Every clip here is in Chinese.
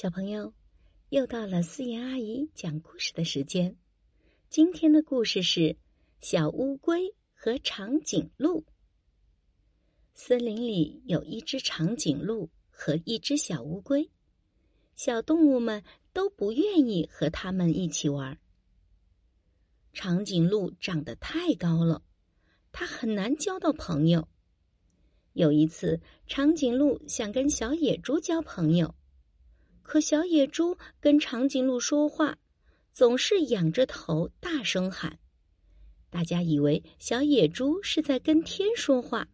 小朋友，又到了思妍阿姨讲故事的时间。今天的故事是《小乌龟和长颈鹿》。森林里有一只长颈鹿和一只小乌龟，小动物们都不愿意和它们一起玩。长颈鹿长得太高了，它很难交到朋友。有一次，长颈鹿想跟小野猪交朋友。可小野猪跟长颈鹿说话，总是仰着头大声喊，大家以为小野猪是在跟天说话，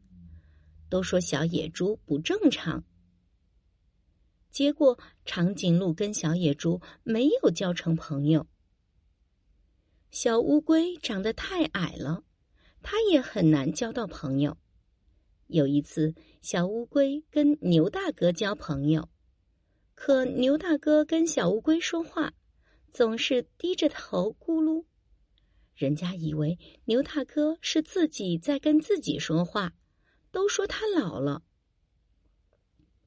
都说小野猪不正常。结果长颈鹿跟小野猪没有交成朋友。小乌龟长得太矮了，它也很难交到朋友。有一次，小乌龟跟牛大哥交朋友。可牛大哥跟小乌龟说话，总是低着头咕噜，人家以为牛大哥是自己在跟自己说话，都说他老了。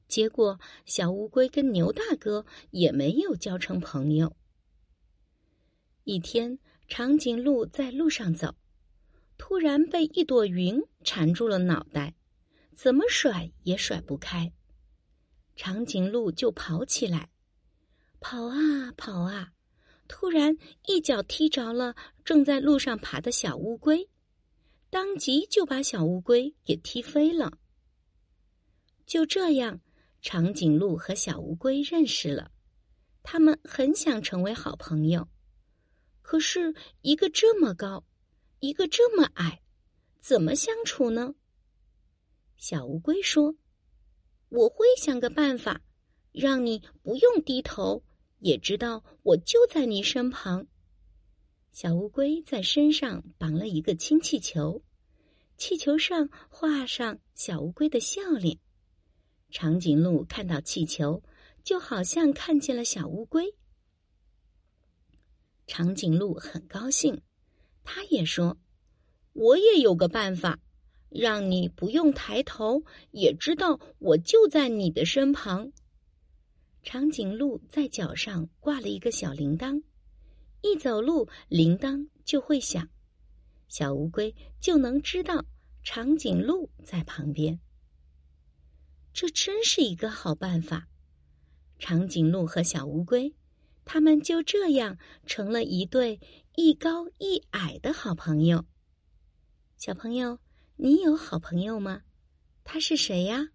结果小乌龟跟牛大哥也没有交成朋友。一天，长颈鹿在路上走，突然被一朵云缠住了脑袋，怎么甩也甩不开。长颈鹿就跑起来，跑啊跑啊，突然一脚踢着了正在路上爬的小乌龟，当即就把小乌龟给踢飞了。就这样，长颈鹿和小乌龟认识了，他们很想成为好朋友，可是一个这么高，一个这么矮，怎么相处呢？小乌龟说。我会想个办法，让你不用低头，也知道我就在你身旁。小乌龟在身上绑了一个氢气球，气球上画上小乌龟的笑脸。长颈鹿看到气球，就好像看见了小乌龟。长颈鹿很高兴，他也说：“我也有个办法。”让你不用抬头，也知道我就在你的身旁。长颈鹿在脚上挂了一个小铃铛，一走路铃铛就会响，小乌龟就能知道长颈鹿在旁边。这真是一个好办法。长颈鹿和小乌龟，他们就这样成了一对一高一矮的好朋友。小朋友。你有好朋友吗？他是谁呀？